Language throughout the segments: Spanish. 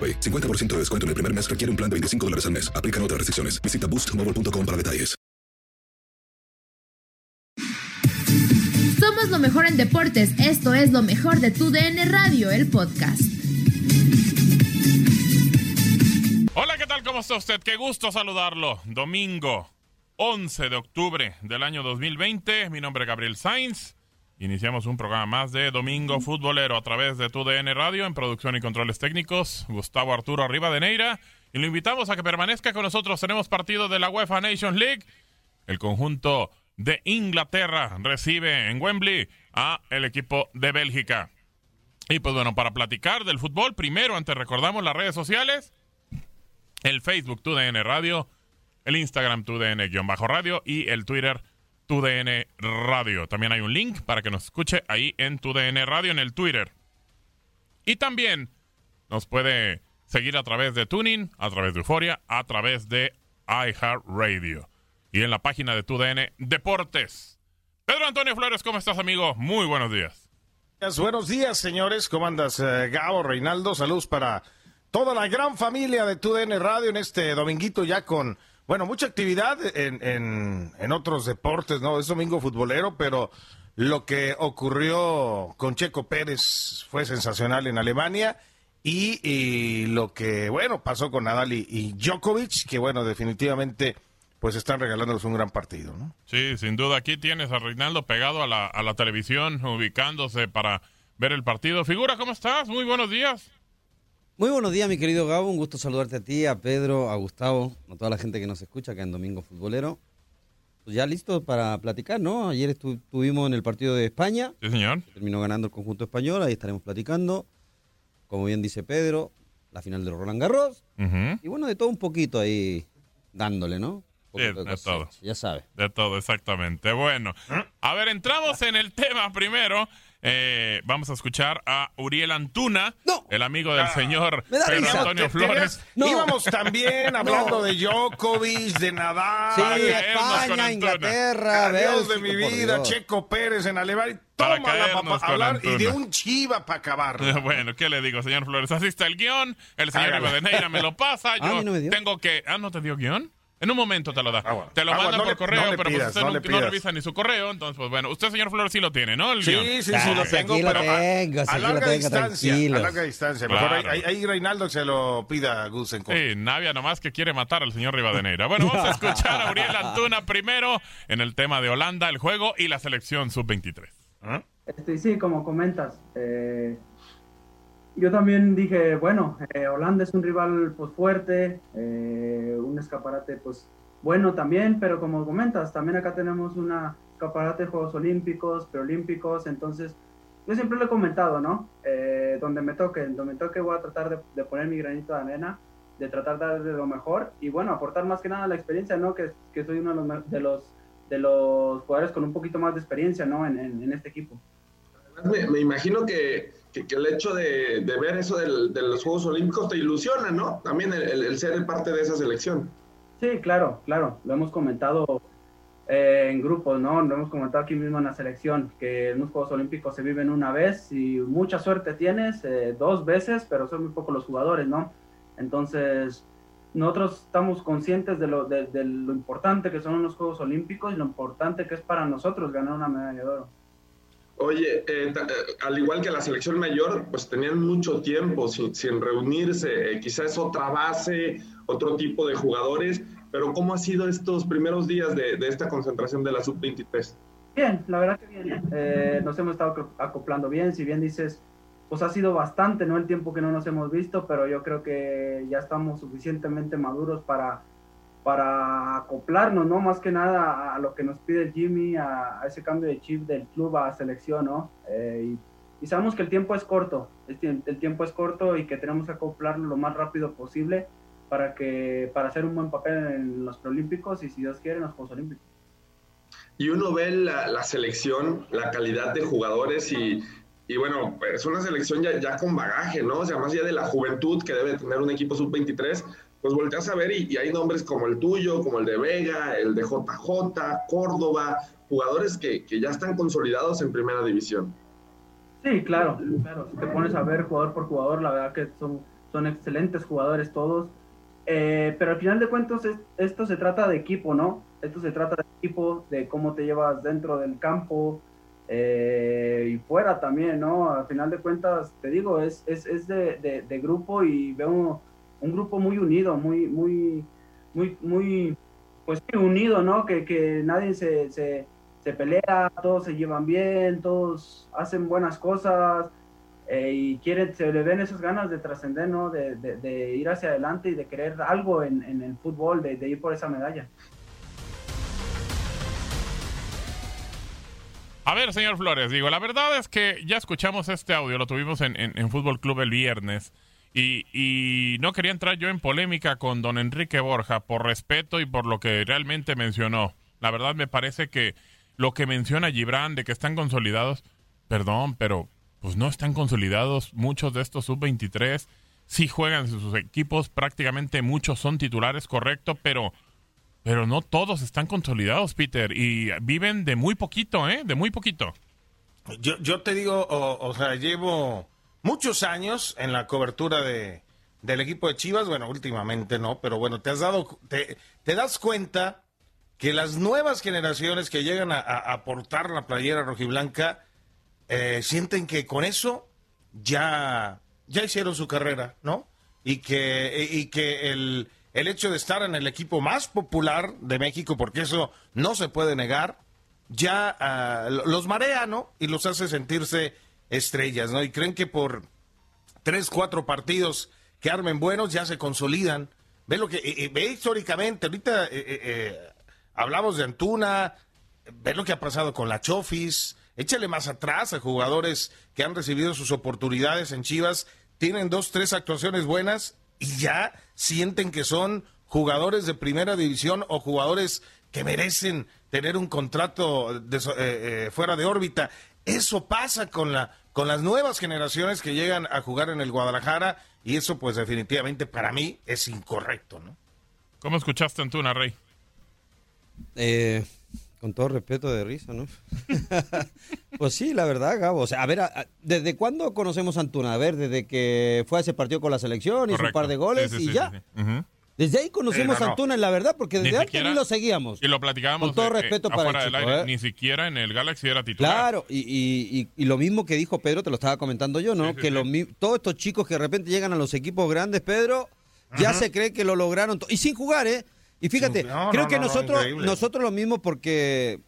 AroPay. 50% de descuento en el primer mes requiere un plan de 25 dólares al mes. Aplican otras restricciones. Visita boostmobile.com para detalles. Somos lo mejor en deportes. Esto es lo mejor de tu DN Radio, el podcast. Hola, ¿qué tal? ¿Cómo está usted? Qué gusto saludarlo. Domingo 11 de octubre del año 2020. Mi nombre es Gabriel Sainz. Iniciamos un programa más de Domingo Futbolero a través de tu DN Radio en producción y controles técnicos. Gustavo Arturo Arriba de Neira. Y lo invitamos a que permanezca con nosotros. Tenemos partido de la UEFA Nations League. El conjunto de Inglaterra recibe en Wembley a el equipo de Bélgica. Y pues bueno, para platicar del fútbol, primero, antes recordamos las redes sociales, el Facebook TUDN Radio, el Instagram TUDN-radio y el Twitter TUDN Radio. También hay un link para que nos escuche ahí en TUDN Radio en el Twitter. Y también nos puede seguir a través de Tuning, a través de Euforia, a través de iHeartRadio y en la página de TUDN Deportes. Pedro Antonio Flores, ¿cómo estás, amigo? Muy buenos días. Buenos días, señores. ¿Cómo andas, eh, Gabo, Reinaldo? Saludos para toda la gran familia de TUDN Radio en este dominguito ya con, bueno, mucha actividad en, en, en otros deportes, ¿no? Es domingo futbolero, pero lo que ocurrió con Checo Pérez fue sensacional en Alemania. Y, lo que, bueno, pasó con Nadal y, y Djokovic, que, bueno, definitivamente pues están regalándoles un gran partido, ¿no? Sí, sin duda. Aquí tienes a Reinaldo pegado a la, a la televisión, ubicándose para ver el partido. Figura, ¿cómo estás? Muy buenos días. Muy buenos días, mi querido Gabo. Un gusto saludarte a ti, a Pedro, a Gustavo, a toda la gente que nos escucha acá en Domingo Futbolero. Pues ya listos para platicar, ¿no? Ayer estuvimos en el partido de España. Sí, señor. Terminó ganando el conjunto español. Ahí estaremos platicando. Como bien dice Pedro, la final de Roland Garros. Uh -huh. Y bueno, de todo un poquito ahí dándole, ¿no? Sí, de, de todo. Ya sabe. De todo, exactamente. Bueno, a ver, entramos en el tema primero. Eh, vamos a escuchar a Uriel Antuna, no. el amigo del Ah, señor Pedro risa. Antonio ¿Te- Flores. No. Íbamos también hablando de Djokovic, de Nadal, Sí, España. Inglaterra, Dios de Bélgica, mi por vida, Dios. Checo Pérez en Alemania. Para caernos con hablar y de un chiva para acabar. Bueno, ¿qué le digo, señor Flores? Así está el guion. El señor. Rivadeneira me lo pasa. Yo tengo que. Ah, ¿no te dio guion? En un momento te lo da. Ah, bueno. Te lo Ah, manda bueno, no por le- correo, no pero pues usted no le revisa ni su correo. Entonces, pues bueno, usted, señor Flores, sí lo tiene, ¿no? El Sí, guion. sí, sí, Ah, lo tengo, lo pero a- tengo, a, sí, aquí lo larga tengo, distancia, a larga distancia. Mejor Claro. ahí, ahí Reinaldo que se lo pida a Gusenko. Sí, Navia nomás que quiere matar al señor Rivadeneira. Bueno, vamos a escuchar a Uriel Antuna primero en el tema de Holanda, el juego y la selección sub-23. Este, sí, como comentas, eh, yo también dije, bueno, eh, Holanda es un rival pues fuerte, eh, un escaparate pues bueno también, pero como comentas, también acá tenemos una escaparate de Juegos Olímpicos, preolímpicos, entonces yo siempre lo he comentado, ¿no? Eh, donde me toque, donde me toque voy a tratar de, poner mi granito de arena de tratar de dar de lo mejor y bueno, aportar más que nada la experiencia, ¿no? Que, soy uno de los, de los, de los jugadores con un poquito más de experiencia, ¿no? En, este equipo. Me, imagino que, que, el hecho de, de ver eso de los Juegos Olímpicos te ilusiona, ¿no? También el, el, ser parte de esa selección. Sí, claro, claro. Lo hemos comentado eh, en grupos, ¿no? Lo hemos comentado aquí mismo en la selección, que los Juegos Olímpicos se viven una vez y mucha suerte tienes, eh, dos veces, pero son muy pocos los jugadores, ¿no? Entonces, nosotros estamos conscientes de lo, de, lo importante que son los Juegos Olímpicos y lo importante que es para nosotros ganar una medalla de oro. Oye, eh, eh, al igual que la selección mayor, pues tenían mucho tiempo sin, sin reunirse, eh, quizás otra base, otro tipo de jugadores, pero ¿cómo ha sido estos primeros días de, de esta concentración de la sub-23? Bien, la verdad que bien. nos hemos estado acoplando bien, si bien dices, pues ha sido bastante, ¿no? El tiempo que no nos hemos visto, pero yo creo que ya estamos suficientemente maduros para, para acoplarnos, ¿no? Más que nada a, lo que nos pide Jimmy, a, ese cambio de chip del club a selección, ¿no? Eh, y, sabemos que el tiempo es corto, el, el, tiempo es corto y que tenemos que acoplarlo lo más rápido posible para, que, para hacer un buen papel en los preolímpicos y si Dios quiere en los Juegos Olímpicos. Y uno ve la, la selección, la calidad de jugadores y y bueno, es una selección ya, ya con bagaje, ¿no? O sea, más allá de la juventud que debe tener un equipo sub-23, pues volteas a ver y, hay nombres como el tuyo, como el de Vega, el de JJ, Córdoba, jugadores que, que ya están consolidados en primera división. Sí, claro, claro. Si te pones a ver jugador por jugador, la verdad que son, son excelentes jugadores todos. Eh, pero al final de cuentas, esto se trata de equipo, ¿no? Esto se trata de equipo, de cómo te llevas dentro del campo, eh, y fuera también, ¿no? Al final de cuentas, te digo, es, es, es de, de, grupo y veo un, grupo muy unido, muy, muy, muy, muy, pues unido, ¿no? Que, que nadie se, se, se, pelea, todos se llevan bien, todos hacen buenas cosas eh, y quieren, se le ven esas ganas de trascender, ¿no? De, de, ir hacia adelante y de querer algo en, en el fútbol, de ir por esa medalla. A ver, señor Flores, digo, la verdad es que ya escuchamos este audio, lo tuvimos en, en, Fútbol Club el viernes. Y, y, no quería entrar yo en polémica con don Enrique Borja por respeto y por lo que realmente mencionó. La verdad me parece que lo que menciona Gibran de que están consolidados, perdón, pero pues no están consolidados muchos de estos sub-23. Sí juegan sus equipos, prácticamente muchos son titulares, correcto, pero pero no todos están consolidados, Peter, y viven de muy poquito, ¿eh? De muy poquito. Yo, yo te digo, o, sea, llevo muchos años en la cobertura de, del equipo de Chivas, bueno, últimamente no, pero bueno, te has dado, te, te das cuenta que las nuevas generaciones que llegan a, aportar la playera rojiblanca eh, sienten que con eso ya, ya hicieron su carrera, ¿no? Y que, y que el el hecho de estar en el equipo más popular de México, porque eso no se puede negar, ya ah, los marea, ¿no? Y los hace sentirse estrellas, ¿no? Y creen que por tres, cuatro partidos que armen buenos ya se consolidan. Ve lo que, ve históricamente, ahorita eh, eh, eh, hablamos de Antuna, ve lo que ha pasado con la Chofis, échale más atrás a jugadores que han recibido sus oportunidades en Chivas, tienen dos, tres actuaciones buenas y ya sienten que son jugadores de primera división o jugadores que merecen tener un contrato de, eh, eh, fuera de órbita. Eso pasa con la con las nuevas generaciones que llegan a jugar en el Guadalajara y eso pues definitivamente para mí es incorrecto, ¿no? ¿Cómo escuchaste Antuna, Rey? Eh, con todo respeto de risa, ¿no? pues sí, la verdad, Gabo. O sea, a ver, ¿desde cuándo conocemos a Antuna? A ver, desde que fue a ese partido con la selección, hizo un par de goles y ya. Desde ahí conocemos a Antuna, la verdad, porque desde antes ni lo seguíamos. Y lo platicábamos. Con todo eh, respeto para el aire, ¿eh? Ni siquiera en el Galaxy era titular. Claro, y, y, lo mismo que dijo Pedro, te lo estaba comentando yo, ¿no? que todos estos chicos que de repente llegan a los equipos grandes, Pedro, ya se cree que lo lograron. Y sin jugar, ¿eh? Y fíjate, creo que nosotros, nosotros lo mismo porque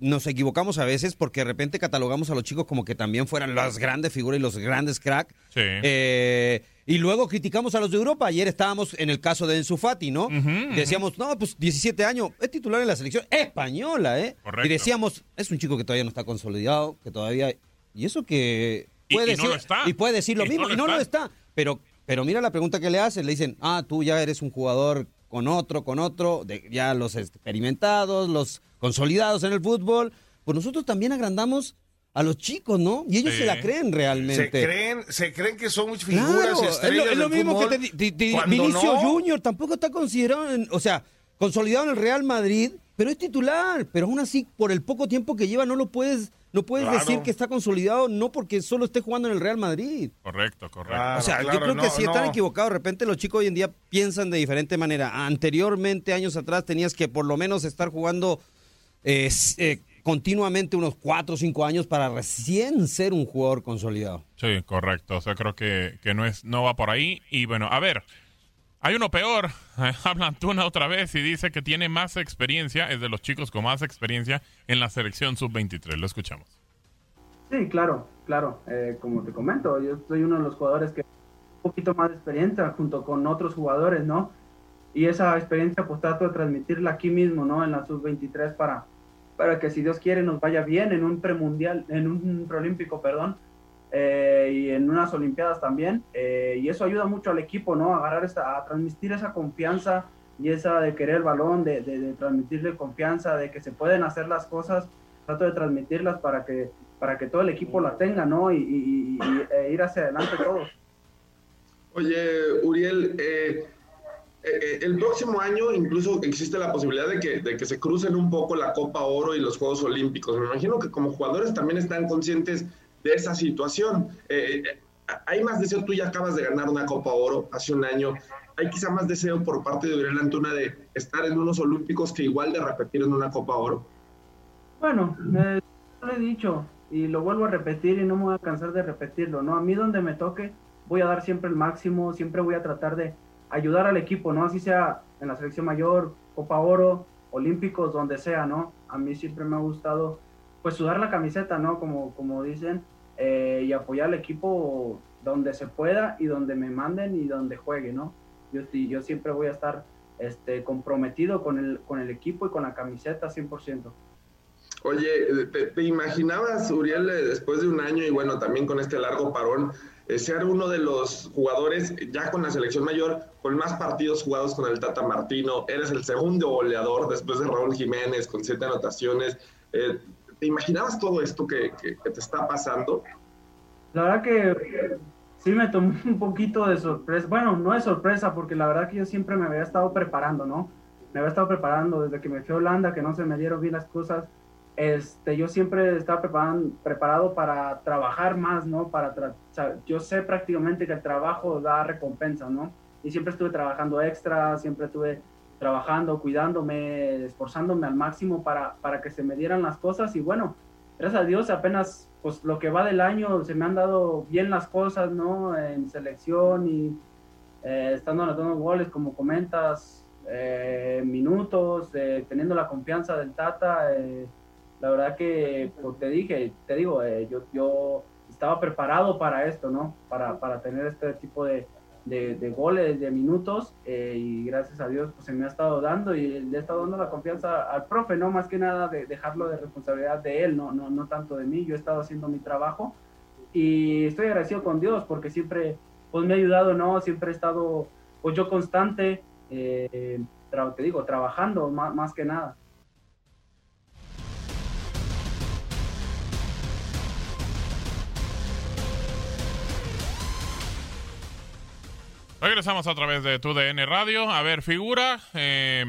nos equivocamos a veces porque de repente catalogamos a los chicos como que también fueran las grandes figuras y los grandes crack. Eh, y luego criticamos a los de Europa. Ayer estábamos en el caso de Enzo Fati, ¿no? Decíamos, no, pues 17 años, es titular en la selección española, ¿eh? Y decíamos, es un chico que todavía no está consolidado, que todavía... Y eso que puede y, decir, está. y puede decir lo mismo, y no lo está. Pero Pero mira la pregunta que le hacen. Le dicen, ah, tú ya eres un jugador con otro, con otro, de, ya los experimentados, los consolidados en el fútbol. Pues nosotros también agrandamos a los chicos, ¿no? Y ellos Sí. se la creen realmente. Se creen, se creen que son figuras Claro, es lo, estrellas es lo del mismo fútbol, que te, di- cuando Vinicio no. Junior tampoco está considerado, en- o sea, consolidado en el Real Madrid, pero es titular. Pero aún así, por el poco tiempo que lleva, no lo puedes, no puedes Claro. decir que está consolidado, no porque solo esté jugando en el Real Madrid. Correcto, correcto. o sea, yo creo que si están equivocados, de repente los chicos hoy en día piensan de diferente manera. Anteriormente, años atrás, tenías que por lo menos estar jugando eh, eh, continuamente unos cuatro o cinco años para recién ser un jugador consolidado. Sí, correcto. O sea, creo que, que no es no va por ahí. Y bueno, a ver, hay uno peor. Habla Antuna otra vez y dice que tiene más experiencia, es de los chicos con más experiencia en la selección sub-23. Lo escuchamos. Sí, claro, claro. Eh, como te comento, yo soy uno de los jugadores que un poquito más de experiencia junto con otros jugadores, ¿no? Y esa experiencia pues trato de transmitirla aquí mismo, ¿no? En la sub-23 para, para que si Dios quiere nos vaya bien en un premundial, en un preolímpico, perdón, eh, y en unas olimpiadas también. eh, y eso ayuda mucho al equipo, ¿no? A agarrar esa, a transmitir esa confianza y esa de querer el balón, de, de, de transmitirle confianza, de que se pueden hacer las cosas, trato de transmitirlas para que para que todo el equipo la tenga, ¿no? Y, y- y- y, eh, ir hacia adelante todos. Oye, Uriel, eh, eh, el próximo año incluso existe la posibilidad de que, de que se crucen un poco la Copa Oro y los Juegos Olímpicos. Me imagino que como jugadores también están conscientes de esa situación. Eh, hay más deseo, tú ya acabas de ganar una Copa Oro hace un año. Hay quizá más deseo por parte de Uriel Antuna de estar en unos Olímpicos que igual de repetir en una Copa Oro. Bueno, eh, lo he dicho y lo vuelvo a repetir y no me voy a cansar de repetirlo, ¿no? A mí donde me toque voy a dar siempre el máximo, siempre voy a tratar de ayudar al equipo, ¿no? Así sea en la selección mayor, Copa Oro, Olímpicos, donde sea, ¿no? A mí siempre me ha gustado, pues, sudar la camiseta, ¿no? Como, como dicen, eh, y apoyar al equipo donde se pueda y donde me manden y donde juegue, ¿no? Yo, yo siempre voy a estar este, comprometido con el, con el equipo y con la camiseta 100%. Oye, ¿te, te imaginabas, Uriel, eh, después de un año y bueno, también con este largo parón, eh, ser uno de los jugadores ya con la selección mayor, con más partidos jugados con el Tata Martino? Eres el segundo goleador después de Raúl Jiménez con siete anotaciones. Eh, ¿Te imaginabas todo esto que, que- te está pasando? La verdad que sí me tomó un poquito de sorpresa. Bueno, no es sorpresa, porque la verdad que yo siempre me había estado preparando, ¿no? Me había estado preparando desde que me fui a Holanda, que no se me dieron bien las cosas. Este, yo siempre estaba preparan- preparado para trabajar más, ¿no? Para tra- yo sé prácticamente que el trabajo da recompensa, ¿no? Y siempre estuve trabajando extra, siempre estuve trabajando, cuidándome, esforzándome al máximo para, para que se me dieran las cosas. Y bueno, gracias a Dios apenas pues lo que va del año se me han dado bien las cosas, ¿no? En selección y eh, estando anotando goles, como comentas, eh, minutos, eh, teniendo la confianza del Tata. La verdad que, pues te dije, te digo, eh, yo, yo estaba preparado para esto, ¿no? Para, para tener este tipo de, de, goles, de minutos, eh, y gracias a Dios pues se me ha estado dando y le he estado dando la confianza al profe, ¿no? Más que nada de dejarlo de responsabilidad de él, no, no, no tanto de mí, yo he estado haciendo mi trabajo y estoy agradecido con Dios porque siempre pues me ha ayudado, ¿no? Siempre he estado pues yo constante, eh, te digo, trabajando más, más que nada. Regresamos a través de tu DN Radio. A ver, figura, eh,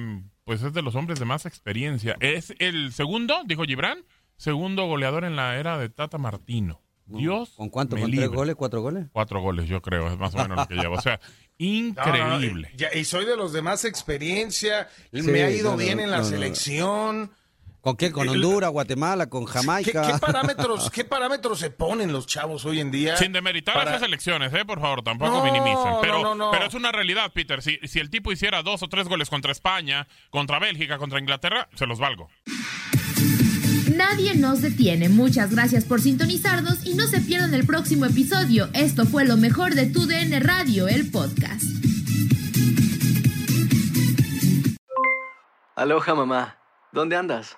pues es de los hombres de más experiencia. Es el segundo, dijo Gibran, segundo goleador en la era de Tata Martino. Dios. ¿Con cuánto? me ¿Con tres libre. goles, cuatro goles? Cuatro goles, yo creo, es más o menos lo que lleva. O sea, No, no, no, increíble. y, ya- y soy de los de más experiencia. Sí, me ha ido no, no, bien en la no, no. selección. ¿Con qué? ¿Con El- Honduras, Guatemala, con ¿Qué, Jamaica? qué parámetros, ¿Qué parámetros se ponen los chavos hoy en día? Sin demeritar para- esas elecciones, ¿eh? Por favor, tampoco No, minimicen. no, Pero, no, no. pero es una realidad, Peter. Si, si el tipo hiciera dos o tres goles contra España, contra Bélgica, contra Inglaterra, se los valgo. Nadie nos detiene. Muchas gracias por sintonizarnos y no se pierdan el próximo episodio. Esto fue lo mejor de Tu DN Radio, el podcast. Aloha mamá, ¿dónde andas?